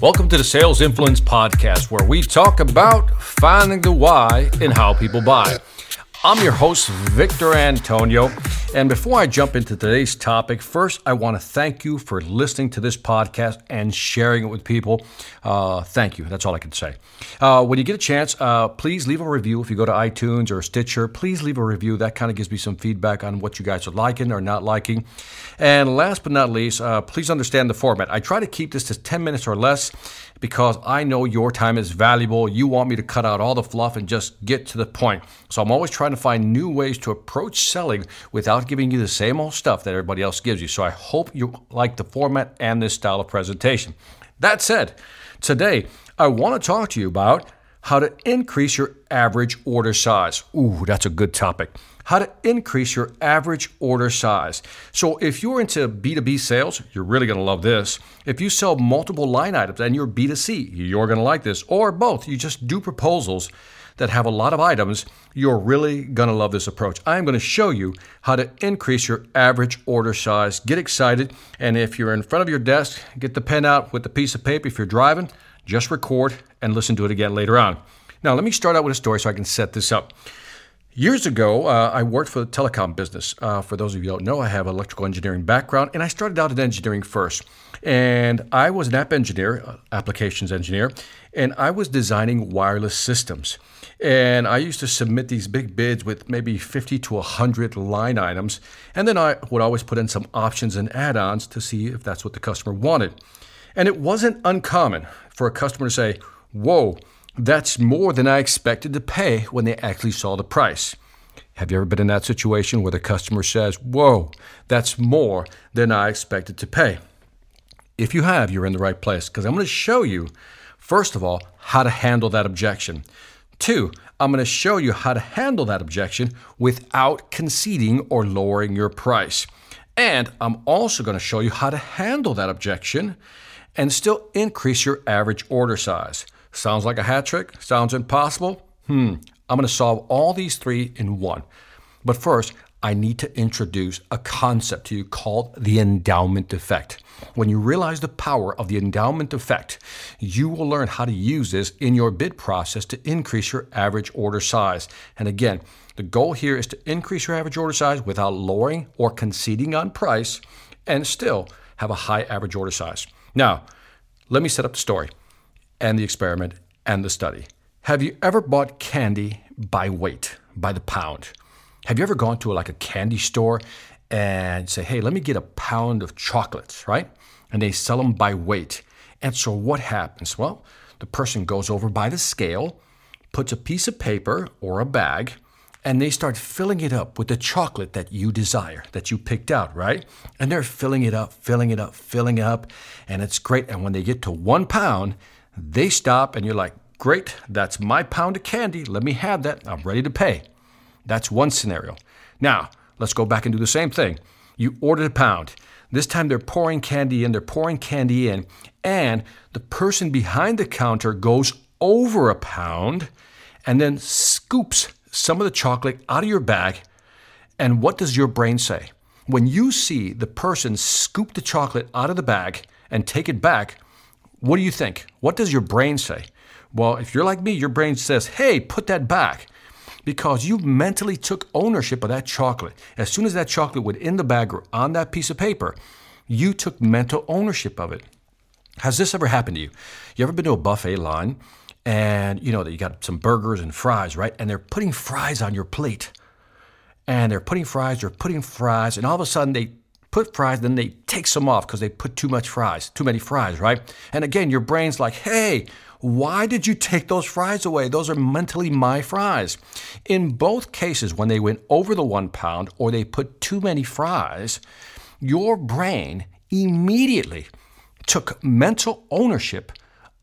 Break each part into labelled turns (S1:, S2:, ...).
S1: Welcome to the Sales Influence Podcast, where we talk about finding the why in how people buy. I'm your host, Victor Antonio. And before I jump into today's topic, first, I want to thank you for listening to this podcast and sharing it with people. Uh, thank you. That's all I can say. Uh, when you get a chance, uh, please leave a review. If you go to iTunes or Stitcher, please leave a review. That kind of gives me some feedback on what you guys are liking or not liking. And last but not least, uh, please understand the format. I try to keep this to 10 minutes or less because I know your time is valuable. You want me to cut out all the fluff and just get to the point. So I'm always trying to find new ways to approach selling without giving you the same old stuff that everybody else gives you. So I hope you like the format and this style of presentation. That said, today I want to talk to you about how to increase your average order size. Ooh, that's a good topic how to increase your average order size. So, if you're into B2B sales, you're really going to love this. If you sell multiple line items and you're B2C, you're going to like this. Or both, you just do proposals that have a lot of items, you're really going to love this approach. I'm going to show you how to increase your average order size. Get excited. And if you're in front of your desk, get the pen out with the piece of paper. If you're driving, just record and listen to it again later on. Now, let me start out with a story so I can set this up. Years ago, uh, I worked for the telecom business. Uh, for those of you who don't know, I have an electrical engineering background, and I started out in engineering first. And I was an app engineer, uh, applications engineer, and I was designing wireless systems. And I used to submit these big bids with maybe 50 to 100 line items, and then I would always put in some options and add ons to see if that's what the customer wanted. And it wasn't uncommon for a customer to say, Whoa, that's more than I expected to pay when they actually saw the price. Have you ever been in that situation where the customer says, Whoa, that's more than I expected to pay? If you have, you're in the right place because I'm going to show you, first of all, how to handle that objection. Two, I'm going to show you how to handle that objection without conceding or lowering your price. And I'm also going to show you how to handle that objection and still increase your average order size. Sounds like a hat trick? Sounds impossible? Hmm, I'm going to solve all these three in one. But first, I need to introduce a concept to you called the endowment effect. When you realize the power of the endowment effect, you will learn how to use this in your bid process to increase your average order size. And again, the goal here is to increase your average order size without lowering or conceding on price and still have a high average order size. Now, let me set up the story and the experiment and the study. Have you ever bought candy by weight, by the pound? Have you ever gone to like a candy store and say, hey, let me get a pound of chocolates, right? And they sell them by weight. And so what happens? Well, the person goes over by the scale, puts a piece of paper or a bag, and they start filling it up with the chocolate that you desire, that you picked out, right? And they're filling it up, filling it up, filling it up, and it's great. And when they get to one pound, they stop and you're like, great, that's my pound of candy. Let me have that. I'm ready to pay. That's one scenario. Now, let's go back and do the same thing. You ordered a pound. This time they're pouring candy in, they're pouring candy in, and the person behind the counter goes over a pound and then scoops some of the chocolate out of your bag. And what does your brain say? When you see the person scoop the chocolate out of the bag and take it back, what do you think? What does your brain say? Well, if you're like me, your brain says, hey, put that back. Because you mentally took ownership of that chocolate. As soon as that chocolate went in the bag or on that piece of paper, you took mental ownership of it. Has this ever happened to you? You ever been to a buffet line and you know that you got some burgers and fries, right? And they're putting fries on your plate. And they're putting fries, they're putting fries, and all of a sudden they put fries, then they take some off because they put too much fries, too many fries, right? And again, your brain's like, hey, why did you take those fries away? Those are mentally my fries. In both cases, when they went over the one pound or they put too many fries, your brain immediately took mental ownership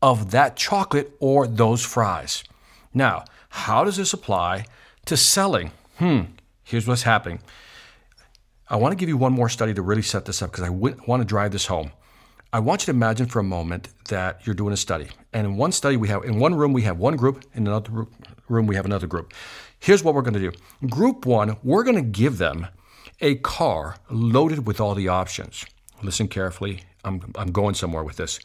S1: of that chocolate or those fries. Now, how does this apply to selling? Hmm, here's what's happening. I want to give you one more study to really set this up because I want to drive this home. I want you to imagine for a moment that you're doing a study. And in one study, we have, in one room, we have one group, in another room, we have another group. Here's what we're going to do Group one, we're going to give them a car loaded with all the options. Listen carefully. I'm, I'm going somewhere with this.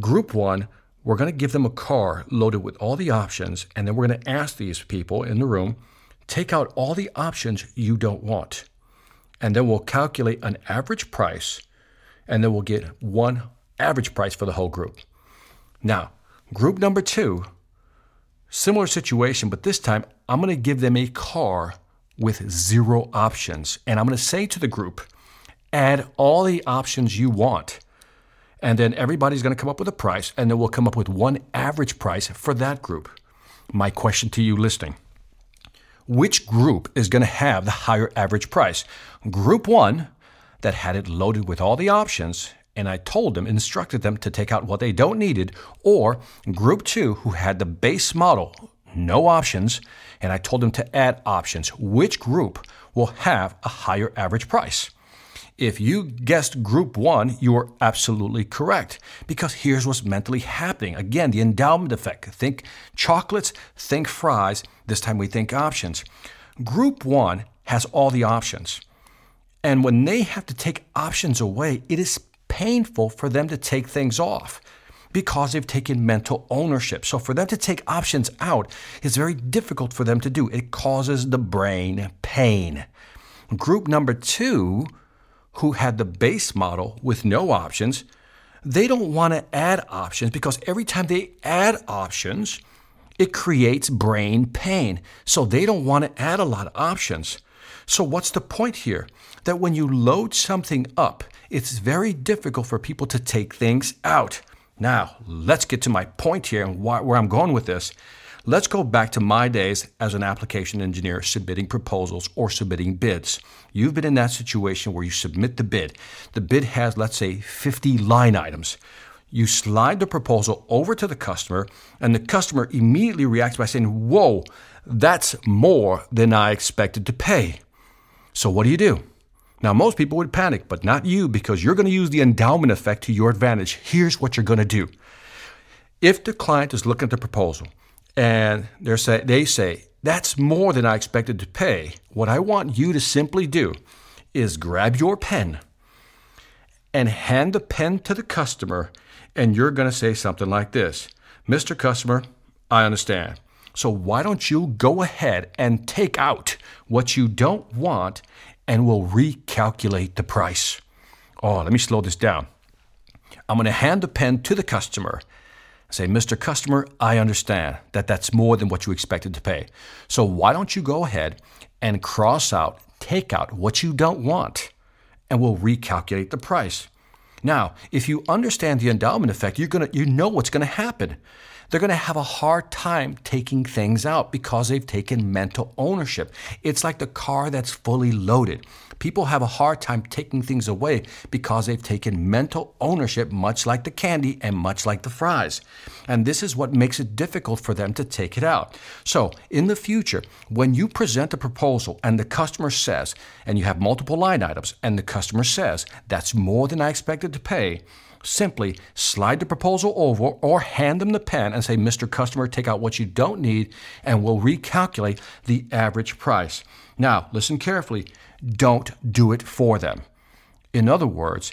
S1: Group one, we're going to give them a car loaded with all the options, and then we're going to ask these people in the room, take out all the options you don't want. And then we'll calculate an average price, and then we'll get one average price for the whole group. Now, group number two, similar situation, but this time I'm going to give them a car with zero options. And I'm going to say to the group, add all the options you want. And then everybody's going to come up with a price, and then we'll come up with one average price for that group. My question to you listening which group is going to have the higher average price? Group one, that had it loaded with all the options, and I told them, instructed them to take out what they don't needed, or group two, who had the base model, no options, and I told them to add options. Which group will have a higher average price? If you guessed group one, you are absolutely correct. Because here's what's mentally happening. Again, the endowment effect. Think chocolates, think fries. This time we think options. Group one has all the options. And when they have to take options away, it is painful for them to take things off because they've taken mental ownership. So for them to take options out is very difficult for them to do. It causes the brain pain. Group number two who had the base model with no options, they don't want to add options because every time they add options, it creates brain pain. So they don't want to add a lot of options. So, what's the point here? That when you load something up, it's very difficult for people to take things out. Now, let's get to my point here and where I'm going with this. Let's go back to my days as an application engineer submitting proposals or submitting bids. You've been in that situation where you submit the bid. The bid has, let's say, 50 line items. You slide the proposal over to the customer, and the customer immediately reacts by saying, Whoa, that's more than I expected to pay. So, what do you do? Now, most people would panic, but not you because you're going to use the endowment effect to your advantage. Here's what you're going to do. If the client is looking at the proposal and they say, they say, that's more than I expected to pay. What I want you to simply do is grab your pen and hand the pen to the customer, and you're going to say something like this Mr. Customer, I understand. So why don't you go ahead and take out what you don't want and we'll recalculate the price? Oh, let me slow this down. I'm going to hand the pen to the customer Say, Mr. Customer, I understand that that's more than what you expected to pay. So why don't you go ahead and cross out, take out what you don't want, and we'll recalculate the price. Now, if you understand the endowment effect, you're gonna you know what's gonna happen. They're gonna have a hard time taking things out because they've taken mental ownership. It's like the car that's fully loaded. People have a hard time taking things away because they've taken mental ownership, much like the candy and much like the fries. And this is what makes it difficult for them to take it out. So, in the future, when you present a proposal and the customer says, and you have multiple line items, and the customer says, that's more than I expected to pay, simply slide the proposal over or hand them the pen and say, Mr. Customer, take out what you don't need, and we'll recalculate the average price. Now, listen carefully. Don't do it for them. In other words,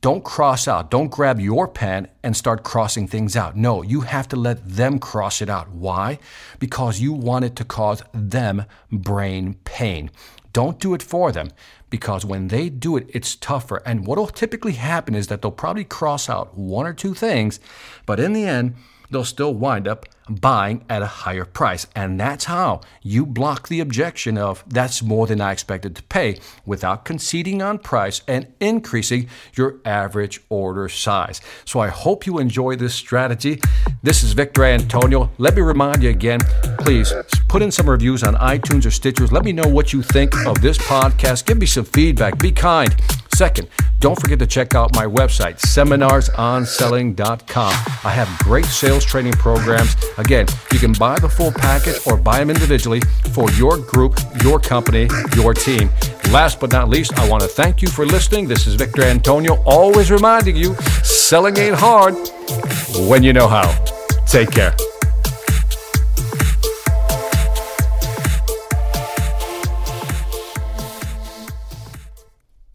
S1: don't cross out. Don't grab your pen and start crossing things out. No, you have to let them cross it out. Why? Because you want it to cause them brain pain. Don't do it for them because when they do it, it's tougher. And what will typically happen is that they'll probably cross out one or two things, but in the end, they'll still wind up buying at a higher price. And that's how you block the objection of that's more than I expected to pay without conceding on price and increasing your average order size. So I hope you enjoy this strategy. This is Victor Antonio. Let me remind you again, please put in some reviews on iTunes or Stitchers. Let me know what you think of this podcast. Give me some feedback. Be kind. Second, don't forget to check out my website, seminarsonselling.com. I have great sales training programs. Again, you can buy the full package or buy them individually for your group, your company, your team. Last but not least, I want to thank you for listening. This is Victor Antonio, always reminding you selling ain't hard when you know how. Take care.